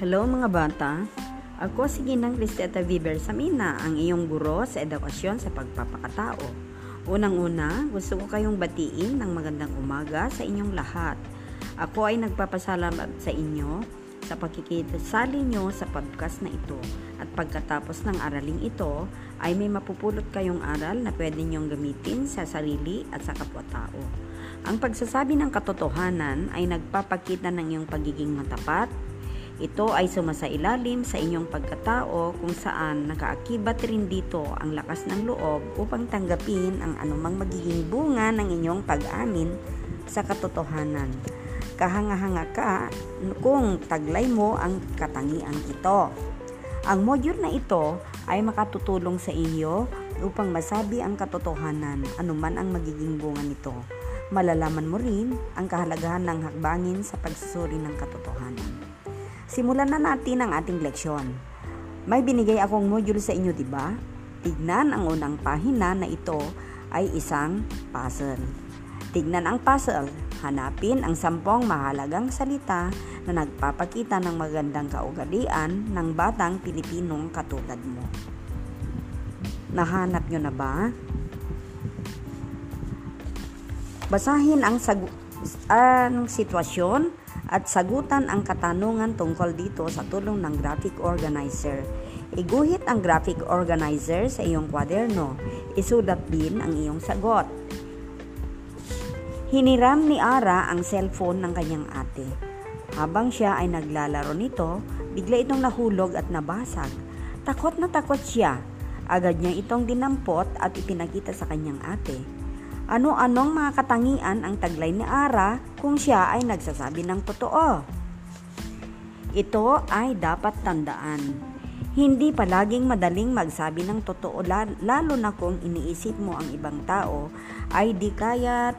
Hello mga bata, ako si Ginang Cristeta Viver Samina, ang iyong guro sa edukasyon sa pagpapakatao. Unang-una, gusto ko kayong batiin ng magandang umaga sa inyong lahat. Ako ay nagpapasalamat sa inyo sa pagkikisali nyo sa podcast na ito. At pagkatapos ng araling ito, ay may mapupulot kayong aral na pwede nyong gamitin sa sarili at sa kapwa-tao. Ang pagsasabi ng katotohanan ay nagpapakita ng iyong pagiging matapat, ito ay sumasailalim sa inyong pagkatao kung saan nakaakibat rin dito ang lakas ng loob upang tanggapin ang anumang magiging bunga ng inyong pag-amin sa katotohanan. Kahanga-hanga ka kung taglay mo ang katangian ito. Ang module na ito ay makatutulong sa iyo upang masabi ang katotohanan anuman ang magiging bunga nito. Malalaman mo rin ang kahalagahan ng hakbangin sa pagsusuri ng katotohanan. Simulan na natin ang ating leksyon. May binigay akong module sa inyo, di ba? Tignan ang unang pahina na ito ay isang puzzle. Tignan ang puzzle. Hanapin ang sampung mahalagang salita na nagpapakita ng magandang kaugalian ng batang Pilipinong katulad mo. Nahanap nyo na ba? Basahin ang, sag- ang sitwasyon at sagutan ang katanungan tungkol dito sa tulong ng graphic organizer. Iguhit ang graphic organizer sa iyong kwaderno. Isulat din ang iyong sagot. Hiniram ni Ara ang cellphone ng kanyang ate. Habang siya ay naglalaro nito, bigla itong nahulog at nabasag. Takot na takot siya. Agad niya itong dinampot at ipinakita sa kanyang ate. Ano-anong mga katangian ang taglay ni Ara kung siya ay nagsasabi ng totoo? Ito ay dapat tandaan. Hindi palaging madaling magsabi ng totoo lalo na kung iniisip mo ang ibang tao ay di kaya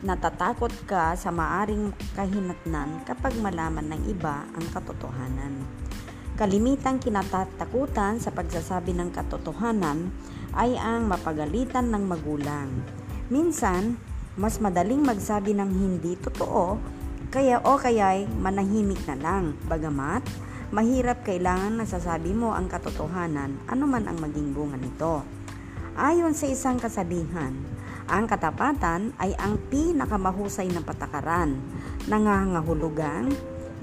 natatakot ka sa maaring kahinatnan kapag malaman ng iba ang katotohanan. Kalimitang kinatatakutan sa pagsasabi ng katotohanan ay ang mapagalitan ng magulang. Minsan, mas madaling magsabi ng hindi totoo, kaya o kaya'y manahimik na lang. Bagamat, mahirap kailangan nasasabi mo ang katotohanan, anuman ang maging bunga nito. Ayon sa isang kasabihan, ang katapatan ay ang pinakamahusay na patakaran. Nangangahulugang,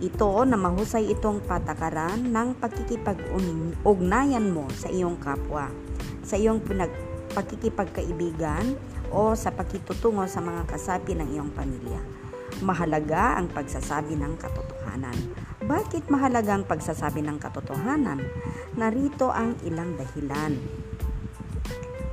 ito na mahusay itong patakaran ng pagkikipag-ugnayan mo sa iyong kapwa, sa iyong pinag- pagkikipagkaibigan o sa pakitutungo sa mga kasapi ng iyong pamilya. Mahalaga ang pagsasabi ng katotohanan. Bakit mahalaga ang pagsasabi ng katotohanan? Narito ang ilang dahilan.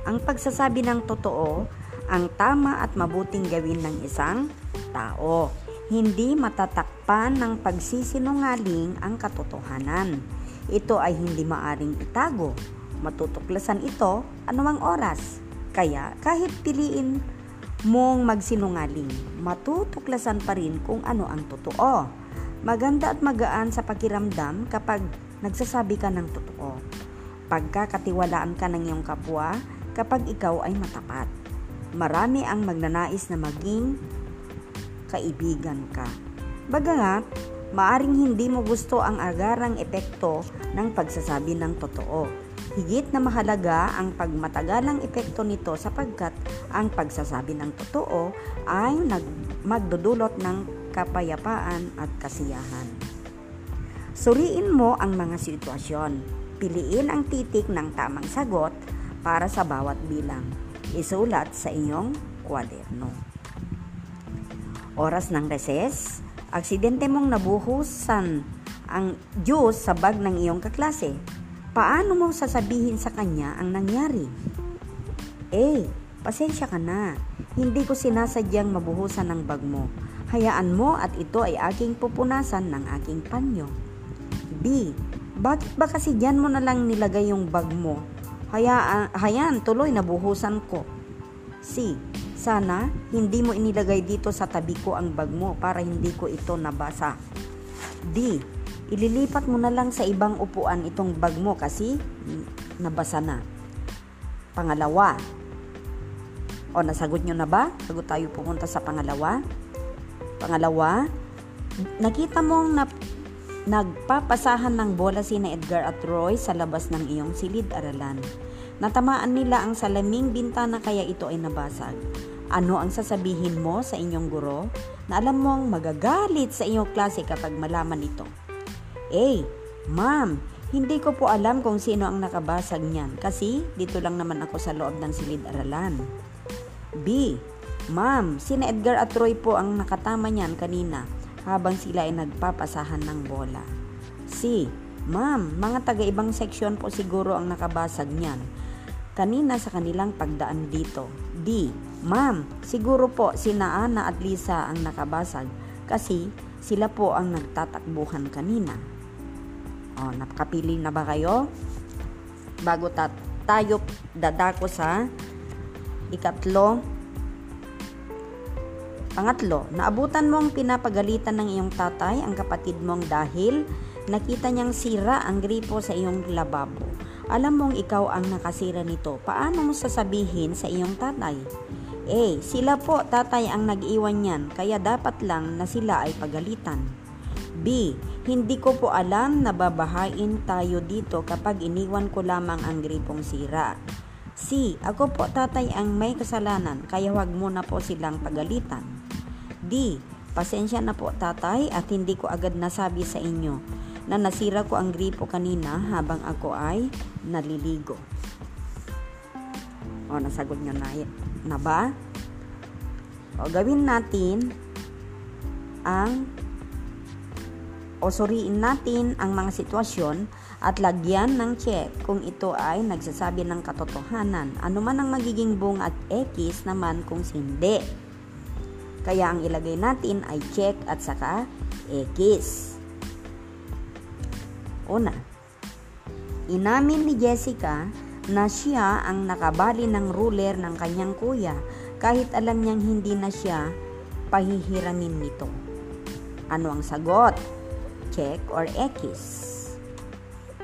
Ang pagsasabi ng totoo ang tama at mabuting gawin ng isang tao. Hindi matatakpan ng pagsisinungaling ang katotohanan. Ito ay hindi maaring itago Matutuklasan ito anumang oras. Kaya kahit piliin mong magsinungaling, matutuklasan pa rin kung ano ang totoo. Maganda at magaan sa pakiramdam kapag nagsasabi ka ng totoo. Pagkakatiwalaan ka ng iyong kapwa kapag ikaw ay matapat. Marami ang magnanais na maging kaibigan ka. Bagangat, maaring hindi mo gusto ang agarang epekto ng pagsasabi ng totoo Higit na mahalaga ang pagmatagalang epekto nito sapagkat ang pagsasabi ng totoo ay magdudulot ng kapayapaan at kasiyahan. Suriin mo ang mga sitwasyon. Piliin ang titik ng tamang sagot para sa bawat bilang. Isulat sa iyong kwaderno. Oras ng reses, aksidente mong nabuhusan ang juice sa bag ng iyong kaklase Paano mo sasabihin sa kanya ang nangyari? Eh, pasensya ka na. Hindi ko sinasadyang mabuhusan ng bag mo. Hayaan mo at ito ay aking pupunasan ng aking panyo. B. Bakit ba kasi dyan mo na lang nilagay yung bag mo? Hayaan, hayaan tuloy nabuhusan ko. C. Sana hindi mo inilagay dito sa tabi ko ang bag mo para hindi ko ito nabasa. D ililipat mo na lang sa ibang upuan itong bag mo kasi nabasa na. Pangalawa, o nasagot nyo na ba? Bago tayo pumunta sa pangalawa. Pangalawa, nakita mong na, Nagpapasahan ng bola sina Edgar at Roy sa labas ng iyong silid-aralan. Natamaan nila ang salaming bintana kaya ito ay nabasag. Ano ang sasabihin mo sa inyong guro na alam mong magagalit sa iyong klase kapag malaman ito? A. Ma'am, hindi ko po alam kung sino ang nakabasag niyan kasi dito lang naman ako sa loob ng silid-aralan. B. Ma'am, sina Edgar at Roy po ang nakatama niyan kanina habang sila ay nagpapasahan ng bola. C. Ma'am, mga taga-ibang seksyon po siguro ang nakabasag niyan. Kanina sa kanilang pagdaan dito. D. Ma'am, siguro po sina Ana at Lisa ang nakabasag kasi sila po ang nagtatakbuhan kanina. O, nakapili na ba kayo? Bago ta tayo dadako sa ikatlo Pangatlo, naabutan mong pinapagalitan ng iyong tatay ang kapatid mong dahil nakita niyang sira ang gripo sa iyong lababo. Alam mong ikaw ang nakasira nito. Paano mo sasabihin sa iyong tatay? A. Sila po tatay ang nag-iwan niyan kaya dapat lang na sila ay pagalitan. B. Hindi ko po alam na babahain tayo dito kapag iniwan ko lamang ang gripong sira. C. Ako po tatay ang may kasalanan kaya huwag mo na po silang pagalitan. D. Pasensya na po tatay at hindi ko agad nasabi sa inyo na nasira ko ang gripo kanina habang ako ay naliligo. O, nasagot nyo na, na ba? O, gawin natin ang o suriin natin ang mga sitwasyon at lagyan ng check kung ito ay nagsasabi ng katotohanan. Ano man ang magiging bung at X naman kung hindi. Kaya ang ilagay natin ay check at saka X. Una, inamin ni Jessica na siya ang nakabali ng ruler ng kanyang kuya kahit alam niyang hindi na siya pahihiramin nito. Ano ang sagot? Check or X?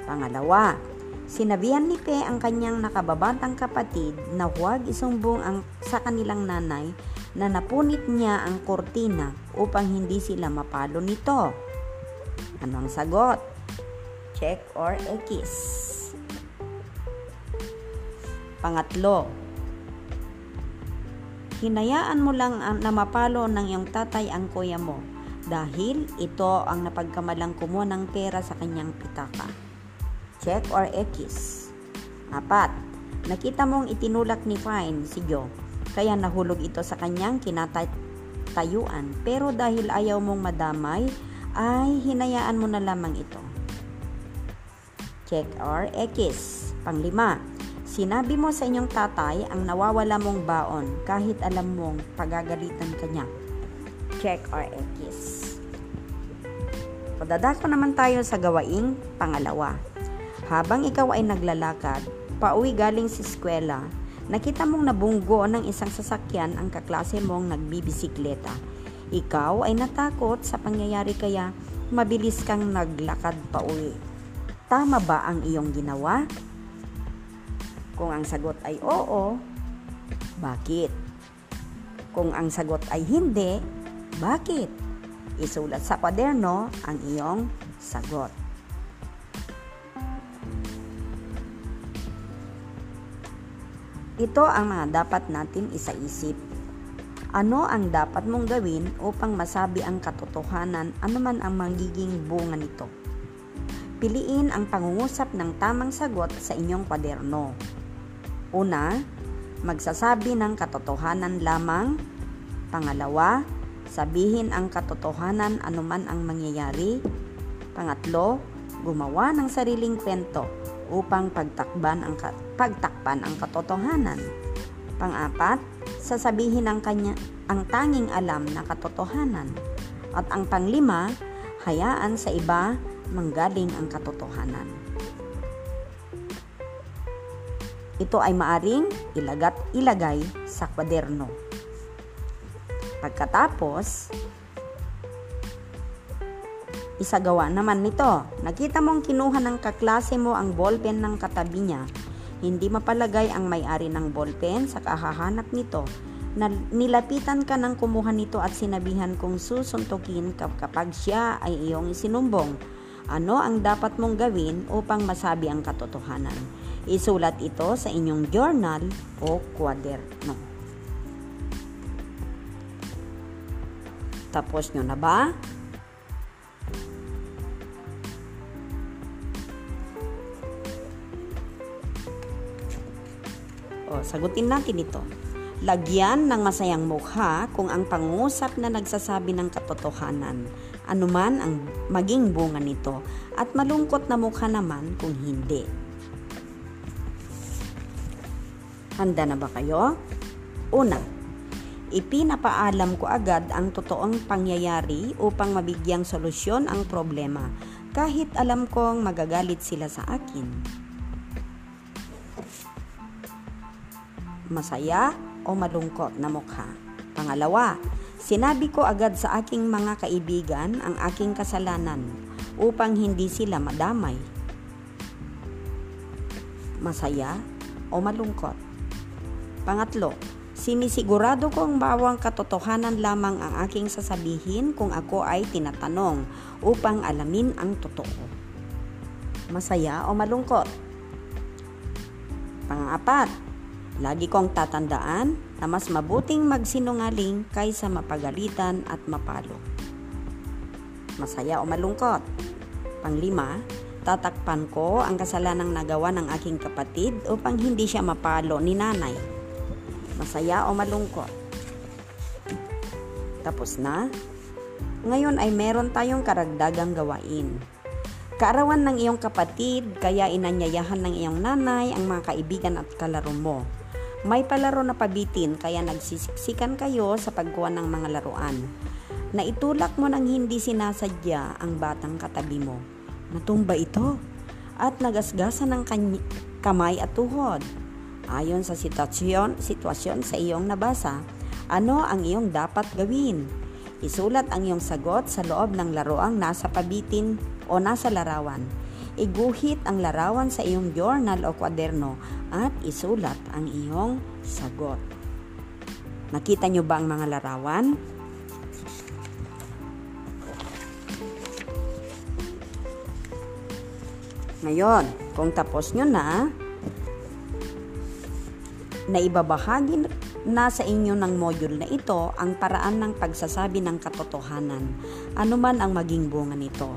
Pangalawa, sinabihan ni Pe ang kanyang nakababatang kapatid na huwag isumbong ang, sa kanilang nanay na napunit niya ang kortina upang hindi sila mapalo nito. Ano ang sagot? Check or X. Pangatlo, hinayaan mo lang na mapalo ng iyong tatay ang kuya mo dahil ito ang napagkamalang kumuha ng pera sa kanyang pitaka. Check or X. Apat, nakita mong itinulak ni Fine si Joe kaya nahulog ito sa kanyang kinatayuan. Pero dahil ayaw mong madamay, ay hinayaan mo na lamang ito. Check or X. Panglima, sinabi mo sa inyong tatay ang nawawala mong baon kahit alam mong pagagalitan kanya. Check or X. Padadako naman tayo sa gawaing pangalawa. Habang ikaw ay naglalakad, pauwi galing sa eskwela, Nakita mong nabunggo ng isang sasakyan ang kaklase mong nagbibisikleta. Ikaw ay natakot sa pangyayari kaya mabilis kang naglakad pa uwi. Tama ba ang iyong ginawa? Kung ang sagot ay oo, bakit? Kung ang sagot ay hindi, bakit? Isulat sa kwaderno ang iyong sagot. Ito ang mga dapat natin isaisip. Ano ang dapat mong gawin upang masabi ang katotohanan anuman ang magiging bunga nito? Piliin ang pangungusap ng tamang sagot sa inyong kwaderno. Una, magsasabi ng katotohanan lamang. Pangalawa, sabihin ang katotohanan anuman ang mangyayari. Pangatlo, gumawa ng sariling kwento upang pagtakban ang pagtakpan ang katotohanan. Pang-apat, sasabihin ang kanya ang tanging alam na katotohanan. At ang panglima, hayaan sa iba manggaling ang katotohanan. Ito ay maaring ilagat ilagay sa kwaderno. Pagkatapos, Isagawa naman nito. Nakita mong kinuha ng kaklase mo ang ballpen ng katabi niya. Hindi mapalagay ang may-ari ng ballpen sa kahahanap nito. Nilapitan ka ng kumuha nito at sinabihan kong susuntukin kapag siya ay iyong isinumbong. Ano ang dapat mong gawin upang masabi ang katotohanan? Isulat ito sa inyong journal o kwaderno. Tapos nyo na ba? O, sagutin natin ito. Lagyan ng masayang mukha kung ang pangusap na nagsasabi ng katotohanan, anuman ang maging bunga nito, at malungkot na mukha naman kung hindi. Handa na ba kayo? Una, ipinapaalam ko agad ang totoong pangyayari upang mabigyang solusyon ang problema kahit alam kong magagalit sila sa akin. Masaya o malungkot na mukha. Pangalawa, sinabi ko agad sa aking mga kaibigan ang aking kasalanan upang hindi sila madamay. Masaya o malungkot. Pangatlo, sinisigurado ko ang bawang katotohanan lamang ang aking sasabihin kung ako ay tinatanong upang alamin ang totoo. Masaya o malungkot. Pangapat, Lagi kong tatandaan na mas mabuting magsinungaling kaysa mapagalitan at mapalo. Masaya o malungkot. Panglima, tatakpan ko ang kasalanang nagawa ng aking kapatid upang hindi siya mapalo ni nanay. Masaya o malungkot. Tapos na? Ngayon ay meron tayong karagdagang gawain. Kaarawan ng iyong kapatid, kaya inanyayahan ng iyong nanay ang mga kaibigan at kalaro mo may palaro na pabitin kaya nagsisiksikan kayo sa pagkuha ng mga laruan. Naitulak mo nang hindi sinasadya ang batang katabi mo. Natumba ito at nagasgasan ng kamay at tuhod. Ayon sa sitwasyon, sitwasyon sa iyong nabasa, ano ang iyong dapat gawin? Isulat ang iyong sagot sa loob ng laruang nasa pabitin o nasa larawan. Iguhit ang larawan sa iyong journal o kwaderno at isulat ang iyong sagot. Nakita nyo ba ang mga larawan? Ngayon, kung tapos nyo na, na ibabahagi na sa inyo ng module na ito ang paraan ng pagsasabi ng katotohanan, anuman ang maging bunga nito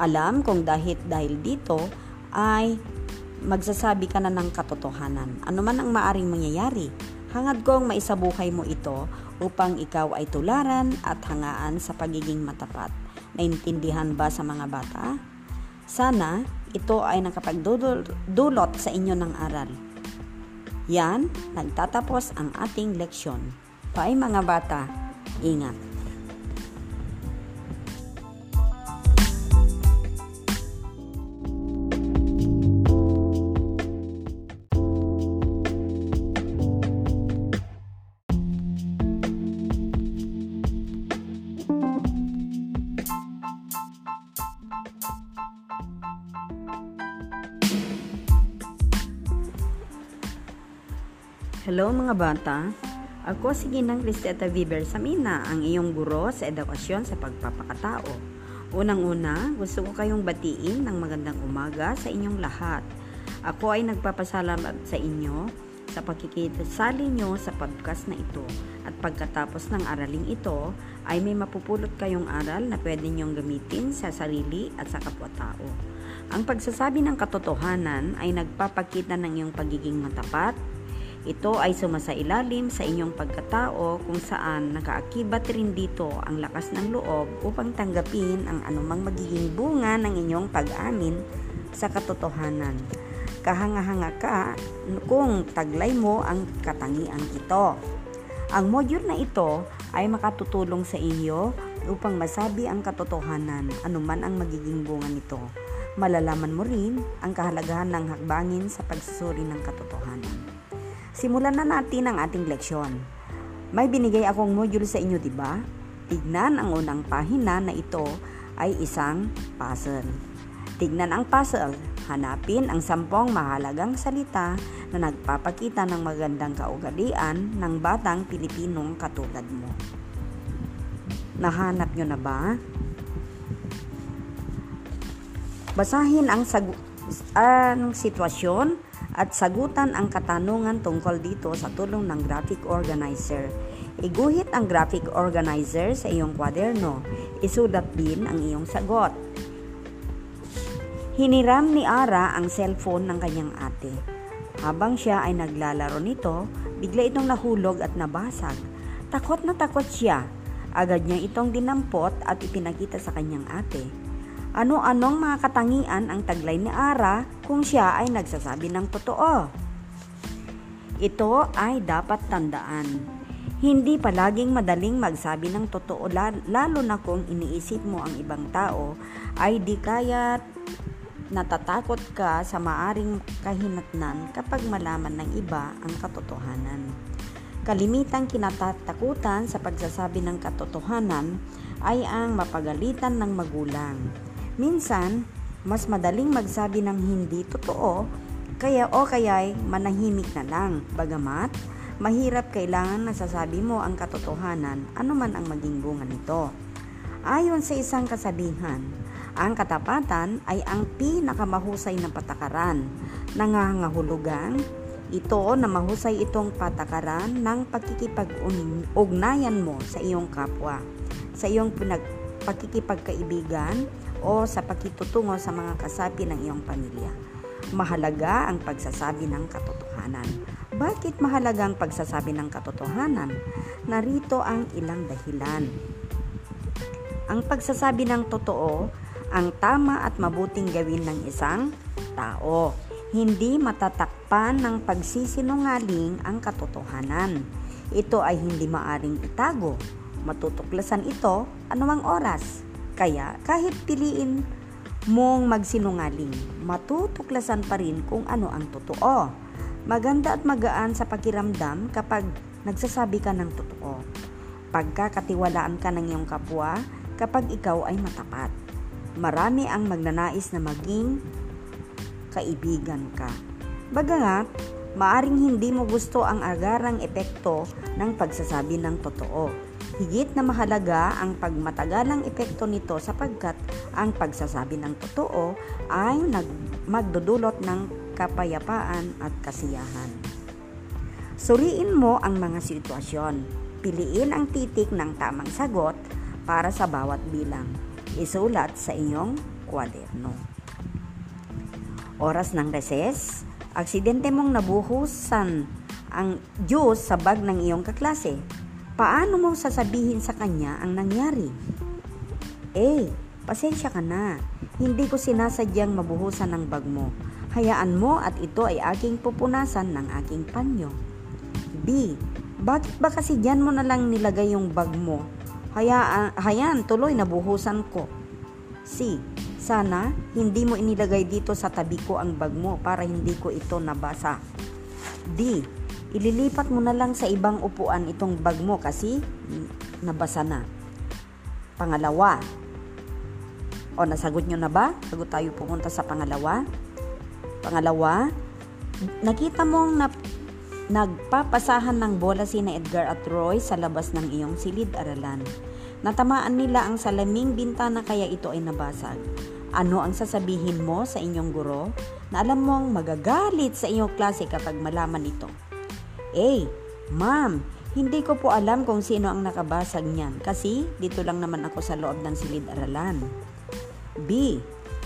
alam kung dahil dahil dito ay magsasabi ka na ng katotohanan. Ano man ang maaring mangyayari, hangad kong maisabuhay mo ito upang ikaw ay tularan at hangaan sa pagiging matapat. Naintindihan ba sa mga bata? Sana ito ay nakapagdulot sa inyo ng aral. Yan, nagtatapos ang ating leksyon. Bye mga bata, ingat. Mga bata, ako si Ginang Cristeta Viver Samina, ang iyong guro sa edukasyon sa pagpapakatao. Unang-una, gusto ko kayong batiin ng magandang umaga sa inyong lahat. Ako ay nagpapasalamat sa inyo sa pagkikisali nyo sa podcast na ito. At pagkatapos ng araling ito, ay may mapupulot kayong aral na pwede nyong gamitin sa sarili at sa kapwa-tao. Ang pagsasabi ng katotohanan ay nagpapakita ng iyong pagiging matapat, ito ay sumasailalim sa inyong pagkatao kung saan nakaakibat rin dito ang lakas ng loob upang tanggapin ang anumang magiging bunga ng inyong pag-amin sa katotohanan. Kahanga-hanga ka kung taglay mo ang katangiang ito. Ang module na ito ay makatutulong sa inyo upang masabi ang katotohanan anuman ang magiging bunga nito. Malalaman mo rin ang kahalagahan ng hakbangin sa pagsusuri ng katotohanan. Simulan na natin ang ating leksyon. May binigay akong module sa inyo, di ba? Tignan ang unang pahina na ito ay isang puzzle. Tignan ang puzzle. Hanapin ang sampung mahalagang salita na nagpapakita ng magandang kaugalian ng batang Pilipinong katulad mo. Nahanap nyo na ba? Basahin ang, sag- ang sitwasyon at sagutan ang katanungan tungkol dito sa tulong ng graphic organizer. Iguhit ang graphic organizer sa iyong kwaderno. Isulat din ang iyong sagot. Hiniram ni Ara ang cellphone ng kanyang ate. Habang siya ay naglalaro nito, bigla itong nahulog at nabasag. Takot na takot siya. Agad niya itong dinampot at ipinakita sa kanyang ate. Ano-anong mga katangian ang taglay ni Ara kung siya ay nagsasabi ng totoo? Ito ay dapat tandaan. Hindi palaging madaling magsabi ng totoo lalo na kung iniisip mo ang ibang tao ay di kaya natatakot ka sa maaring kahinatnan kapag malaman ng iba ang katotohanan. Kalimitang kinatatakutan sa pagsasabi ng katotohanan ay ang mapagalitan ng magulang Minsan, mas madaling magsabi ng hindi totoo kaya o kaya'y manahimik na lang. Bagamat, mahirap kailangan nasasabi mo ang katotohanan anuman ang maging bunga nito. Ayon sa isang kasabihan, ang katapatan ay ang pinakamahusay na patakaran. Nangangahulugan, ito na mahusay itong patakaran ng pakikipag-ugnayan mo sa iyong kapwa, sa iyong pinag pakikipagkaibigan o sa pakitutungo sa mga kasapi ng iyong pamilya. Mahalaga ang pagsasabi ng katotohanan. Bakit mahalaga ang pagsasabi ng katotohanan? Narito ang ilang dahilan. Ang pagsasabi ng totoo ang tama at mabuting gawin ng isang tao. Hindi matatakpan ng pagsisinungaling ang katotohanan. Ito ay hindi maaring itago. Matutuklasan ito anumang oras kaya kahit piliin mong magsinungaling, matutuklasan pa rin kung ano ang totoo. Maganda at magaan sa pakiramdam kapag nagsasabi ka ng totoo. Pagkakatiwalaan ka ng iyong kapwa kapag ikaw ay matapat. Marami ang magnanais na maging kaibigan ka. Bagamat, maaring hindi mo gusto ang agarang epekto ng pagsasabi ng totoo Higit na mahalaga ang pagmatagalang epekto nito sapagkat ang pagsasabi ng totoo ay magdudulot ng kapayapaan at kasiyahan. Suriin mo ang mga sitwasyon. Piliin ang titik ng tamang sagot para sa bawat bilang. Isulat sa inyong kwaderno. Oras ng reses, aksidente mong nabuhusan ang juice sa bag ng iyong kaklase Paano mo sasabihin sa kanya ang nangyari? Eh, pasensya ka na. Hindi ko sinasadyang mabuhusan ng bag mo. Hayaan mo at ito ay aking pupunasan ng aking panyo. B. Bakit ba kasi dyan mo na lang nilagay yung bag mo? Hayaan, hayaan, tuloy nabuhusan ko. C. Sana hindi mo inilagay dito sa tabi ko ang bag mo para hindi ko ito nabasa. D ililipat mo na lang sa ibang upuan itong bag mo kasi nabasa na. Pangalawa, o nasagot nyo na ba? Bago tayo pumunta sa pangalawa. Pangalawa, nakita mong na, nagpapasahan ng bola si na Edgar at Roy sa labas ng iyong silid-aralan. Natamaan nila ang salaming bintana kaya ito ay nabasag. Ano ang sasabihin mo sa inyong guro na alam mong magagalit sa inyong klase kapag malaman ito? A. Ma'am, hindi ko po alam kung sino ang nakabasag niyan kasi dito lang naman ako sa loob ng silid-aralan. B.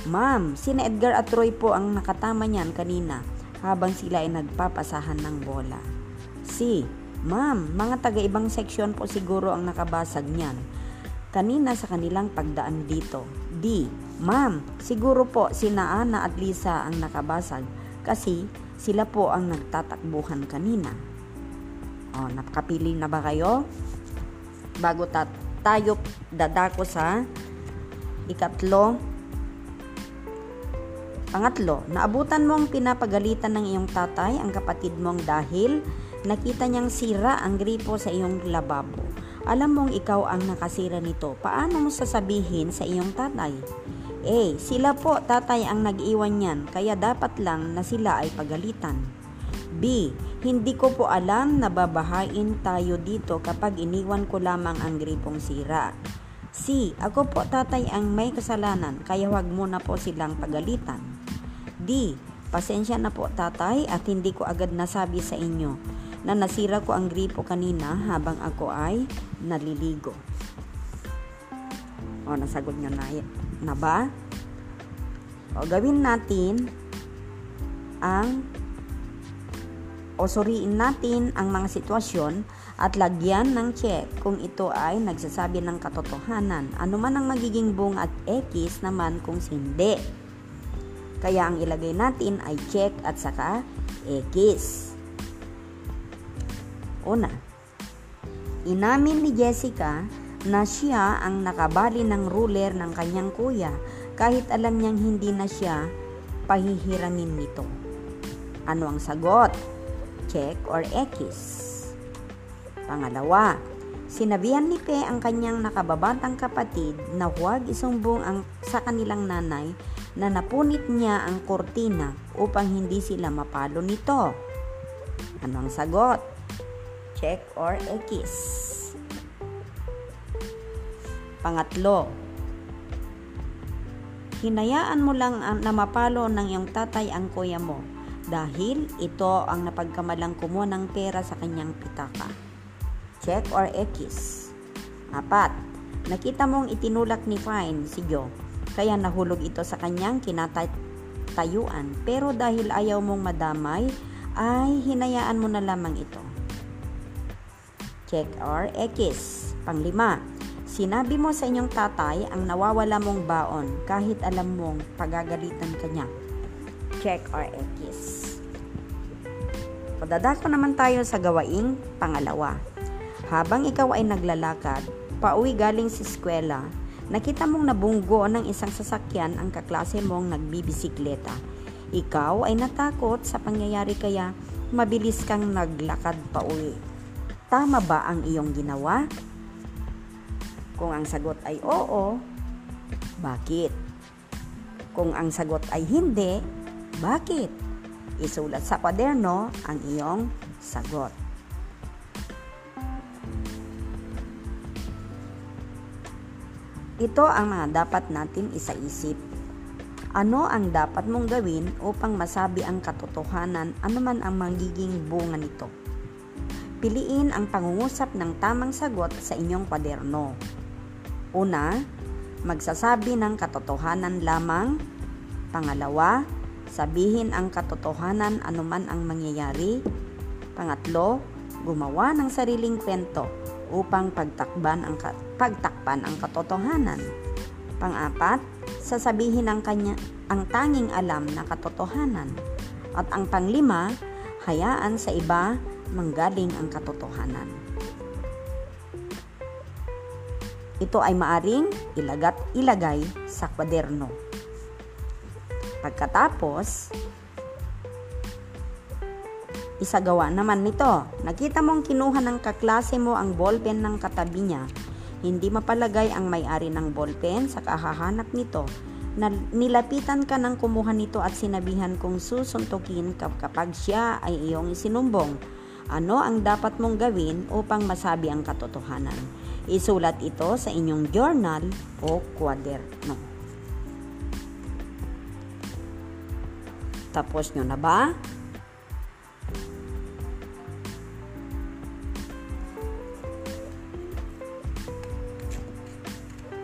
Ma'am, sina Edgar at Roy po ang nakatama niyan kanina habang sila ay nagpapasahan ng bola. C. Ma'am, mga taga-ibang seksyon po siguro ang nakabasag niyan kanina sa kanilang pagdaan dito. D. Ma'am, siguro po sina Ana at Lisa ang nakabasag kasi sila po ang nagtatakbuhan kanina. O, nakapili na ba kayo? Bago ta tayo dadako sa ikatlo. Pangatlo, naabutan mong pinapagalitan ng iyong tatay ang kapatid mong dahil nakita niyang sira ang gripo sa iyong lababo. Alam mong ikaw ang nakasira nito. Paano mo sasabihin sa iyong tatay? Eh, sila po tatay ang nag-iwan niyan, kaya dapat lang na sila ay pagalitan. B. Hindi ko po alam na babahain tayo dito kapag iniwan ko lamang ang gripong sira. C. Ako po tatay ang may kasalanan kaya huwag mo na po silang pagalitan. D. Pasensya na po tatay at hindi ko agad nasabi sa inyo na nasira ko ang gripo kanina habang ako ay naliligo. O, nasagot nyo na, na ba? O, gawin natin ang o suriin natin ang mga sitwasyon at lagyan ng check kung ito ay nagsasabi ng katotohanan. Ano man ang magiging bung at X naman kung hindi. Kaya ang ilagay natin ay check at saka X. Una, inamin ni Jessica na siya ang nakabali ng ruler ng kanyang kuya kahit alam niyang hindi na siya pahihiramin nito. Ano ang sagot? Check or X. Pangalawa, sinabihan ni Pe ang kanyang nakababatang kapatid na huwag isumbong ang, sa kanilang nanay na napunit niya ang kortina upang hindi sila mapalo nito. Ano ang sagot? Check or X. Pangatlo, hinayaan mo lang na mapalo ng iyong tatay ang kuya mo dahil ito ang napagkamalang kumuha ng pera sa kanyang pitaka. Check or X. Apat, nakita mong itinulak ni Fine si Joe, kaya nahulog ito sa kanyang kinatayuan. Pero dahil ayaw mong madamay, ay hinayaan mo na lamang ito. Check or X. Panglima, sinabi mo sa inyong tatay ang nawawala mong baon kahit alam mong pagagalitan kanya check or X. Padadako naman tayo sa gawaing pangalawa. Habang ikaw ay naglalakad, pauwi galing sa eskwela, nakita mong nabunggo ng isang sasakyan ang kaklase mong nagbibisikleta. Ikaw ay natakot sa pangyayari kaya mabilis kang naglakad pauwi. Tama ba ang iyong ginawa? Kung ang sagot ay oo, bakit? Kung ang sagot ay hindi, bakit? Isulat sa kwaderno ang iyong sagot. Ito ang mga dapat natin isaisip. Ano ang dapat mong gawin upang masabi ang katotohanan anuman ang magiging bunga nito? Piliin ang pangungusap ng tamang sagot sa inyong kwaderno. Una, magsasabi ng katotohanan lamang. Pangalawa, Sabihin ang katotohanan anuman ang mangyayari. Pangatlo, gumawa ng sariling kwento upang pagtakban ang pagtakpan ang katotohanan. Pangapat, sasabihin ang kanya ang tanging alam na katotohanan. At ang panglima, hayaan sa iba manggaling ang katotohanan. Ito ay maaring ilagat ilagay sa kwaderno. Pagkatapos, isagawa naman nito. Nakita mong kinuha ng kaklase mo ang ballpen ng katabi niya. Hindi mapalagay ang may-ari ng ballpen sa kahahanap nito. Nilapitan ka ng kumuha nito at sinabihan kong susuntukin kapag siya ay iyong isinumbong. Ano ang dapat mong gawin upang masabi ang katotohanan? Isulat ito sa inyong journal o kwaderno. Tapos nyo na ba?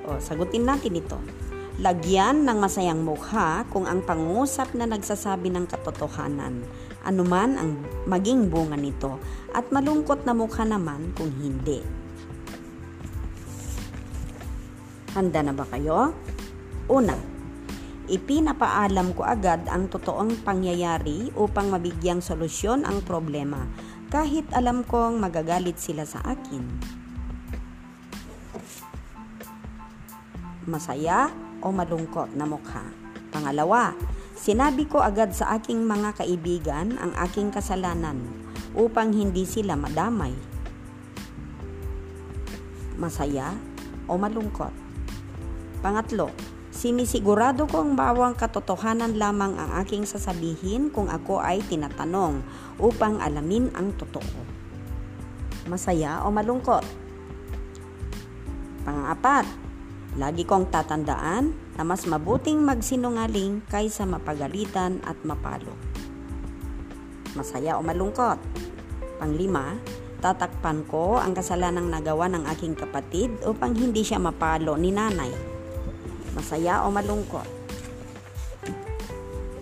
O, sagutin natin ito. Lagyan ng masayang mukha kung ang pangusap na nagsasabi ng katotohanan, anuman ang maging bunga nito, at malungkot na mukha naman kung hindi. Handa na ba kayo? Una, Ipinapaalam ko agad ang totoong pangyayari upang mabigyang solusyon ang problema kahit alam kong magagalit sila sa akin. Masaya o malungkot na mukha. Pangalawa, sinabi ko agad sa aking mga kaibigan ang aking kasalanan upang hindi sila madamay. Masaya o malungkot. Pangatlo, Sinisigurado kong bawang katotohanan lamang ang aking sasabihin kung ako ay tinatanong upang alamin ang totoo. Masaya o malungkot? Pangapat, Lagi kong tatandaan na mas mabuting magsinungaling kaysa mapagalitan at mapalo. Masaya o malungkot? Panglima, tatakpan ko ang kasalanang nagawa ng aking kapatid upang hindi siya mapalo ni nanay. Masaya o malungkot?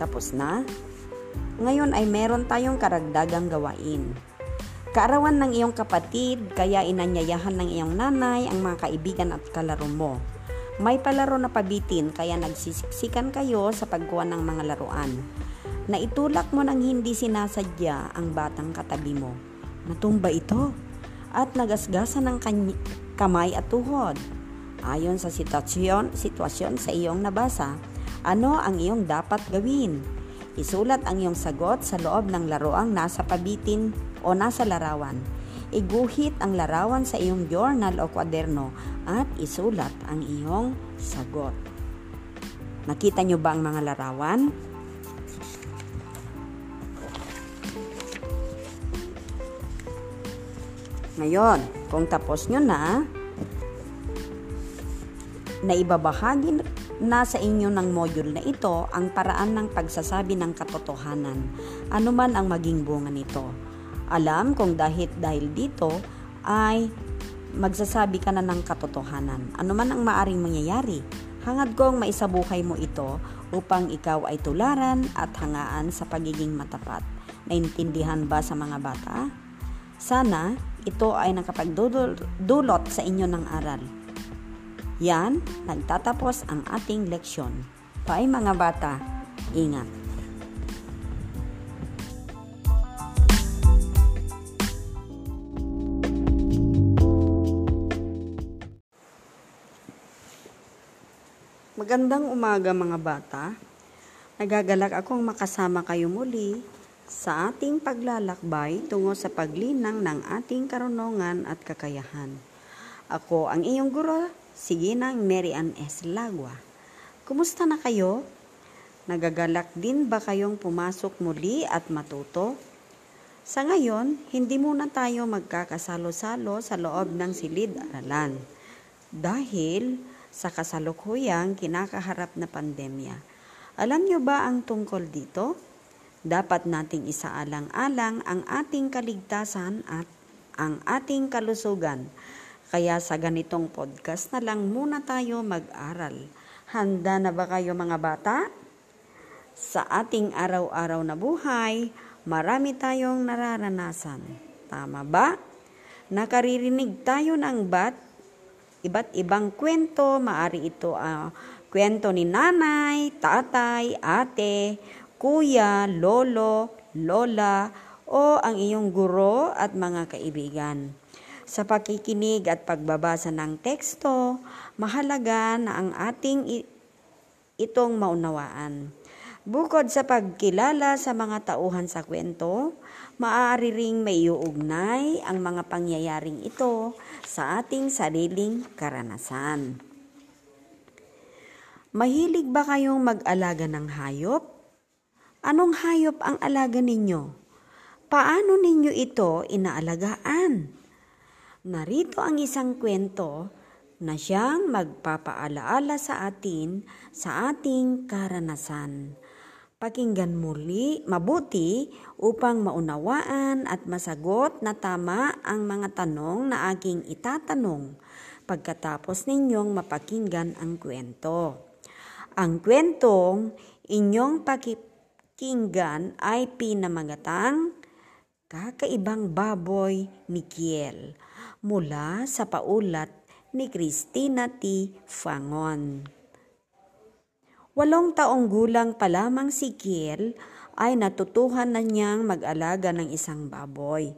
Tapos na? Ngayon ay meron tayong karagdagang gawain. Kaarawan ng iyong kapatid, kaya inanyayahan ng iyong nanay ang mga kaibigan at kalaro mo. May palaro na pabitin kaya nagsisiksikan kayo sa pagkuha ng mga laruan. Naitulak mo nang hindi sinasadya ang batang katabi mo. Natumba ito at nagasgasan ng kamay at tuhod. Ayon sa sitwasyon, sitwasyon sa iyong nabasa, ano ang iyong dapat gawin? Isulat ang iyong sagot sa loob ng laruang nasa pabitin o nasa larawan. Iguhit ang larawan sa iyong journal o kwaderno at isulat ang iyong sagot. Nakita nyo ba ang mga larawan? Ngayon, kung tapos nyo na, na ibabahagi na sa inyo ng module na ito ang paraan ng pagsasabi ng katotohanan, anuman ang maging bunga nito alam kung dahil, dahil dito ay magsasabi ka na ng katotohanan. Ano man ang maaring mangyayari, hangad kong maisabuhay mo ito upang ikaw ay tularan at hangaan sa pagiging matapat. Naintindihan ba sa mga bata? Sana ito ay nakapagdulot sa inyo ng aral. Yan, nagtatapos ang ating leksyon. Bye mga bata, ingat. Magandang umaga mga bata. Nagagalak akong makasama kayo muli sa ating paglalakbay tungo sa paglinang ng ating karunungan at kakayahan. Ako ang iyong guro, si Ginang Mary Ann S. Lagwa. Kumusta na kayo? Nagagalak din ba kayong pumasok muli at matuto? Sa ngayon, hindi muna tayo magkakasalo-salo sa loob ng silid-aralan. Dahil sa kasalukuyang kinakaharap na pandemya. Alam niyo ba ang tungkol dito? Dapat nating isaalang-alang ang ating kaligtasan at ang ating kalusugan. Kaya sa ganitong podcast na lang muna tayo mag-aral. Handa na ba kayo mga bata? Sa ating araw-araw na buhay, marami tayong nararanasan. Tama ba? Nakaririnig tayo ng bat iba't ibang kwento. Maari ito uh, kwento ni nanay, tatay, ate, kuya, lolo, lola, o ang iyong guro at mga kaibigan. Sa pakikinig at pagbabasa ng teksto, mahalaga na ang ating itong maunawaan. Bukod sa pagkilala sa mga tauhan sa kwento, maaari ring may iuugnay ang mga pangyayaring ito sa ating sariling karanasan. Mahilig ba kayong mag-alaga ng hayop? Anong hayop ang alaga ninyo? Paano ninyo ito inaalagaan? Narito ang isang kwento na siyang magpapaalaala sa atin sa ating karanasan. Pakinggan muli mabuti upang maunawaan at masagot na tama ang mga tanong na aking itatanong pagkatapos ninyong mapakinggan ang kwento. Ang kwentong inyong pakikinggan ay pinamagatang Kakaibang Baboy ni Kiel mula sa paulat ni Christina T. Fangon. Walong taong gulang pa lamang si Kiel ay natutuhan na niyang mag-alaga ng isang baboy.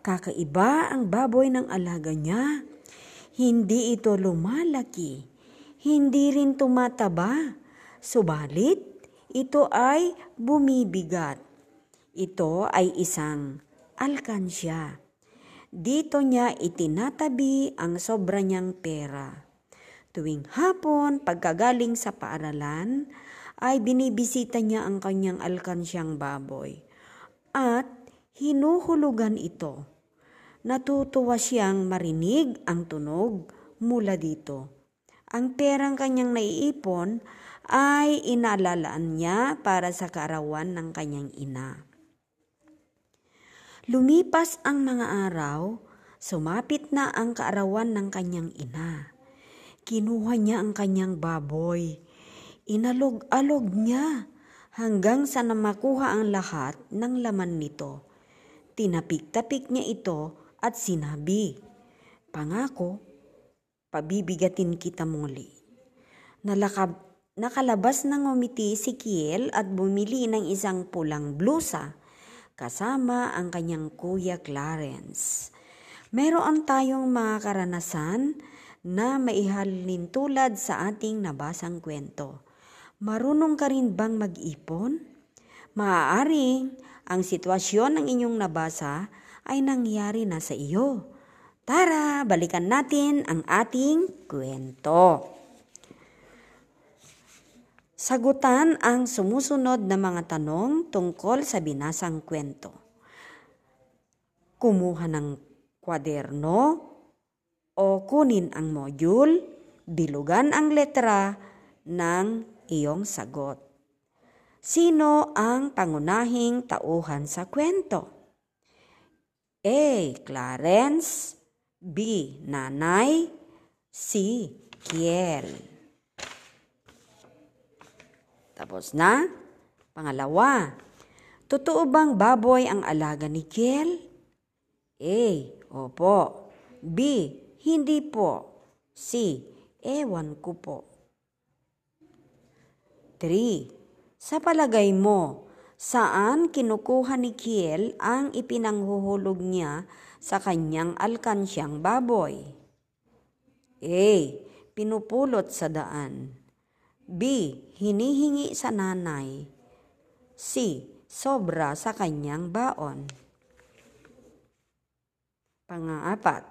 Kakaiba ang baboy ng alaga niya. Hindi ito lumalaki. Hindi rin tumataba. Subalit, ito ay bumibigat. Ito ay isang alkansya. Dito niya itinatabi ang sobra niyang pera. Tuwing hapon, pagkagaling sa paaralan, ay binibisita niya ang kanyang alkansyang baboy. At hinuhulugan ito. Natutuwa siyang marinig ang tunog mula dito. Ang perang kanyang naiipon ay inalalaan niya para sa kaarawan ng kanyang ina. Lumipas ang mga araw, sumapit na ang kaarawan ng kanyang ina. Kinuha niya ang kanyang baboy. Inalog-alog niya hanggang sa namakuha ang lahat ng laman nito. Tinapik-tapik niya ito at sinabi, Pangako, pabibigatin kita muli. Nalakab, nakalabas ng umiti si Kiel at bumili ng isang pulang blusa kasama ang kanyang kuya Clarence. Meron tayong mga karanasan na maihalin tulad sa ating nabasang kwento. Marunong ka rin bang mag-ipon? Maaaring ang sitwasyon ng inyong nabasa ay nangyari na sa iyo. Tara, balikan natin ang ating kwento. Sagutan ang sumusunod na mga tanong tungkol sa binasang kwento. Kumuha ng kwaderno o kunin ang module, bilugan ang letra ng iyong sagot. Sino ang pangunahing tauhan sa kwento? A. Clarence B. Nanay C. Kiel tapos na. Pangalawa, totoo bang baboy ang alaga ni Kiel? A. Opo. B. Hindi po. C. Ewan ko po. 3. Sa palagay mo, saan kinukuha ni Kiel ang ipinanghuhulog niya sa kanyang alkansyang baboy? A. Pinupulot sa daan. B. Hinihingi sa nanay. C. Sobra sa kanyang baon. Pangaapat.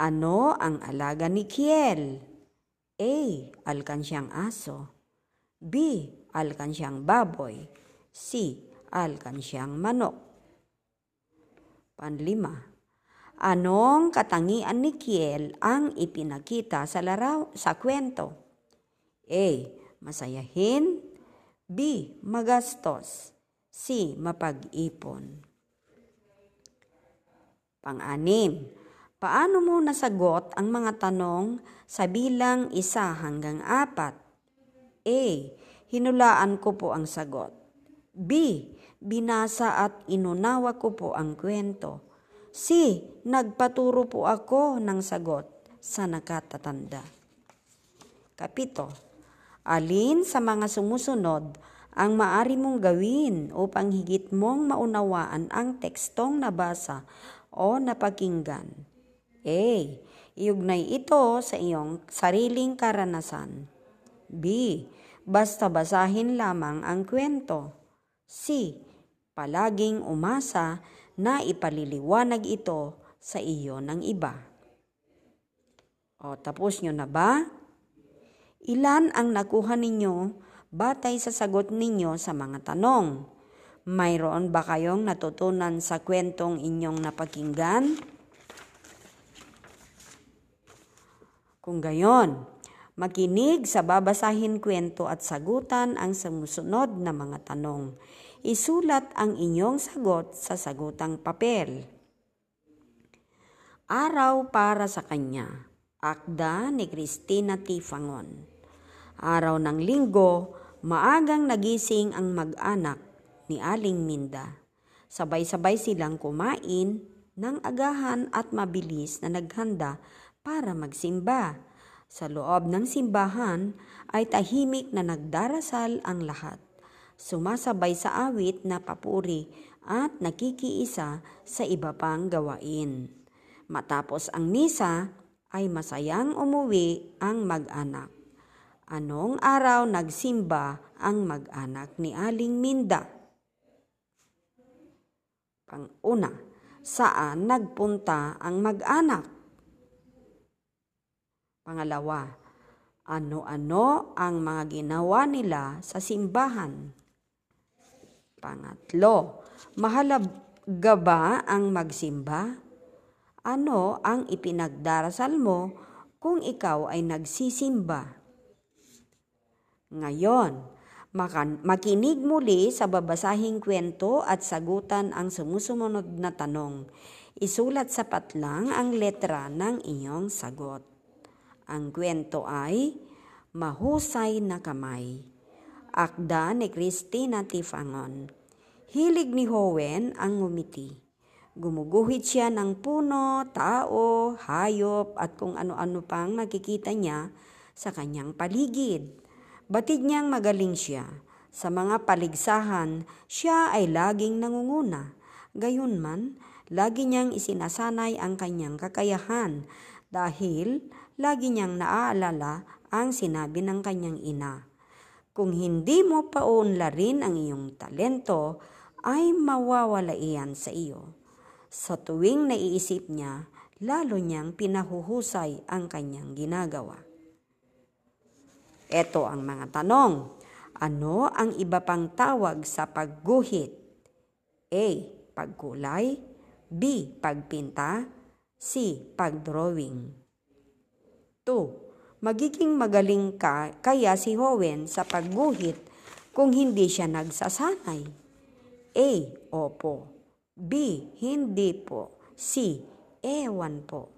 Ano ang alaga ni Kiel? A. Alkansyang aso. B. Alkansyang baboy. C. Alkansyang manok. Panlima. Anong katangian ni Kiel ang ipinakita sa laraw sa kwento? A. Masayahin B. Magastos C. Mapag-ipon Pang-anim, paano mo nasagot ang mga tanong sa bilang isa hanggang apat? A. Hinulaan ko po ang sagot. B. Binasa at inunawa ko po ang kwento. C. Nagpaturo po ako ng sagot sa nakatatanda. Kapito Alin sa mga sumusunod ang maari mong gawin upang higit mong maunawaan ang tekstong nabasa o napakinggan? A. Iugnay ito sa iyong sariling karanasan. B. Basta basahin lamang ang kwento. C. Palaging umasa na ipaliliwanag ito sa iyo ng iba. O tapos nyo na ba? Ilan ang nakuha ninyo batay sa sagot ninyo sa mga tanong? Mayroon ba kayong natutunan sa kwentong inyong napakinggan? Kung gayon, makinig sa babasahin kwento at sagutan ang sumusunod na mga tanong. Isulat ang inyong sagot sa sagutang papel. Araw para sa kanya. Akda ni Christina Tifangon. Araw ng linggo, maagang nagising ang mag-anak ni Aling Minda. Sabay-sabay silang kumain ng agahan at mabilis na naghanda para magsimba. Sa loob ng simbahan ay tahimik na nagdarasal ang lahat. Sumasabay sa awit na papuri at nakikiisa sa iba pang gawain. Matapos ang misa, ay masayang umuwi ang mag-anak. Anong araw nagsimba ang mag-anak ni Aling Minda? Pang-una, saan nagpunta ang mag-anak? Pangalawa, ano-ano ang mga ginawa nila sa simbahan? Pangatlo, mahalaga ba ang magsimba? Ano ang ipinagdarasal mo kung ikaw ay nagsisimba. Ngayon, makinig muli sa babasahing kwento at sagutan ang sumusunod na tanong. Isulat sa patlang ang letra ng iyong sagot. Ang kwento ay Mahusay na Kamay. Akda ni Christina Tifangon. Hilig ni Howen ang ngumiti. Gumuguhit siya ng puno, tao, hayop at kung ano-ano pang nakikita niya sa kanyang paligid. Batid niyang magaling siya. Sa mga paligsahan, siya ay laging nangunguna. Gayunman, lagi niyang isinasanay ang kanyang kakayahan dahil lagi niyang naaalala ang sinabi ng kanyang ina. Kung hindi mo paunlarin ang iyong talento, ay mawawala iyan sa iyo. Sa tuwing naiisip niya, lalo niyang pinahuhusay ang kanyang ginagawa. Ito ang mga tanong. Ano ang iba pang tawag sa pagguhit? A. Pagkulay B. Pagpinta C. Pagdrawing 2. Magiging magaling ka kaya si Howen sa pagguhit kung hindi siya nagsasanay. A. Opo. B. Hindi po. C. Ewan po.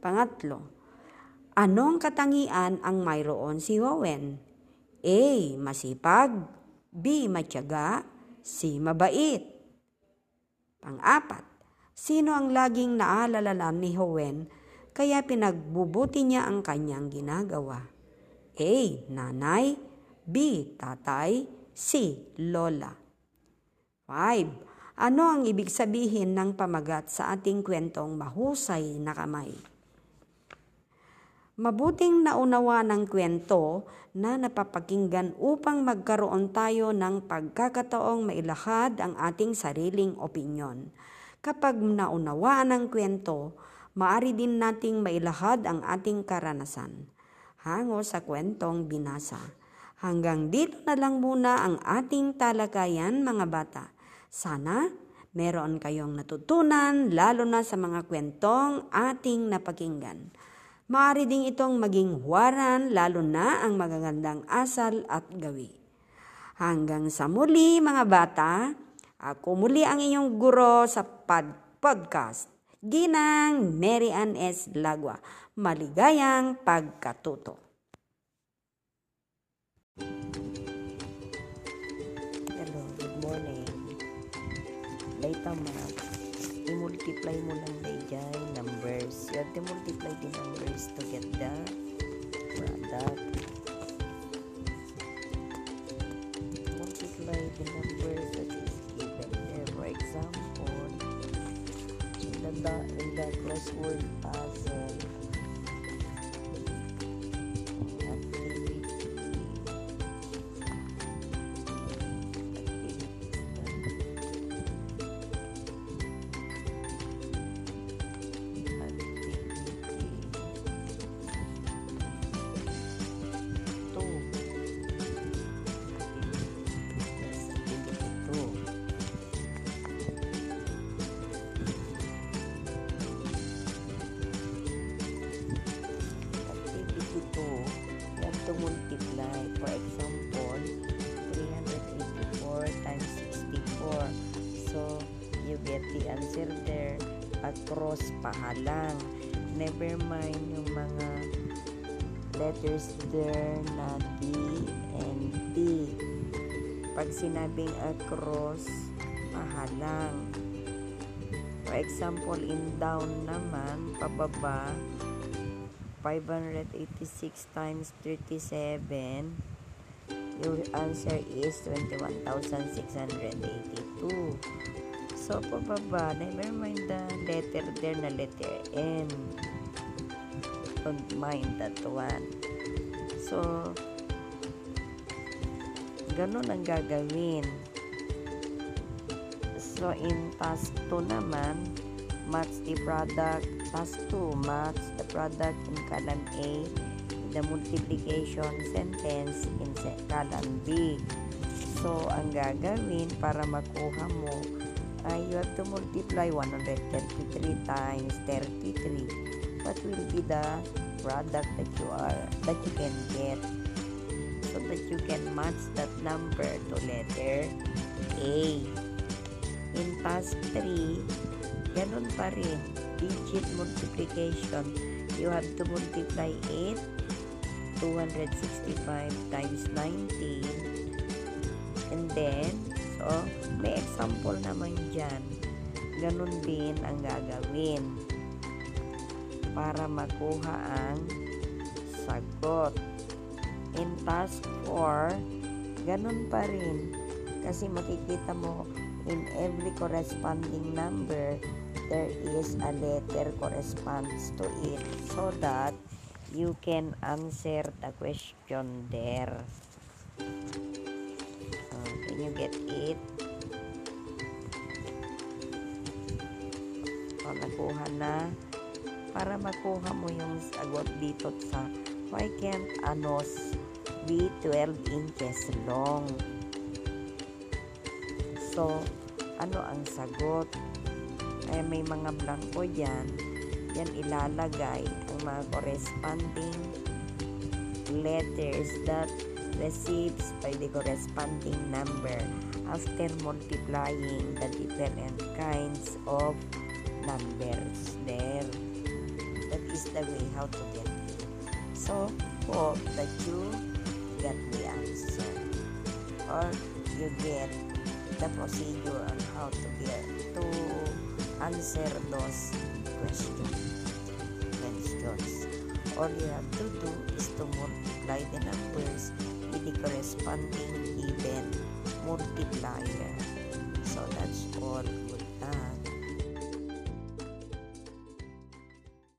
Pangatlo, anong katangian ang mayroon si Howen? A. Masipag. B. Matyaga. C. Mabait. Pang-apat, sino ang laging naalala ni Howen kaya pinagbubuti niya ang kanyang ginagawa? A. Nanay. B. Tatay. C. Lola. 5. Ano ang ibig sabihin ng pamagat sa ating kwentong mahusay na kamay? Mabuting naunawa ng kwento na napapakinggan upang magkaroon tayo ng pagkakataong mailahad ang ating sariling opinyon. Kapag naunawaan ang kwento, maari din nating mailahad ang ating karanasan. Hango sa kwentong binasa. Hanggang dito na lang muna ang ating talakayan mga bata. Sana meron kayong natutunan lalo na sa mga kwentong ating napakinggan. Maaari ding itong maging huwaran lalo na ang magagandang asal at gawi. Hanggang sa muli mga bata, ako muli ang inyong guro sa pod- podcast. Ginang Mary Ann S. Lagwa. Maligayang pagkatuto. Hello, good morning. Later math, i-multiply mo lang dayjay numbers. You have to multiply the numbers to get the product. Pahalang. Never mind yung mga letters there na D and D. Pag sinabing across, pahalang. For example, in down naman, pababa, 586 times 37, your answer is 21,682. So, pababa, never mind the letter there na letter N. Don't mind that one. So, ganun ang gagawin. So, in task 2 naman, match the product. Task 2, match the product in column A, the multiplication sentence in column B. So, ang gagawin para makuha mo ay you have to multiply 133 times 33 what will be the product that you are that you can get so that you can match that number to letter A. In task 3, ganun pa rin. Digit multiplication. You have to multiply it 265 times 19 and then so may example naman dyan. Ganun din ang gagawin para makuha ang sagot. In task 4 ganun pa rin. Kasi makikita mo in every corresponding number there is a letter corresponds to it so that you can answer the question there. Can you get it? So, nakuha na. Para makuha mo yung sagot dito sa why can't a nose be 12 inches long? So, ano ang sagot? Ay may mga blanco dyan yan ilalagay ang mga corresponding letters that receives by the corresponding number after multiplying the different kinds of numbers there. That is the way how to get it. So, hope that you get the answer or you get the procedure on how to get to answer those questions. questions. All you have to do is to multiply the numbers the corresponding given multiplier. So that's all.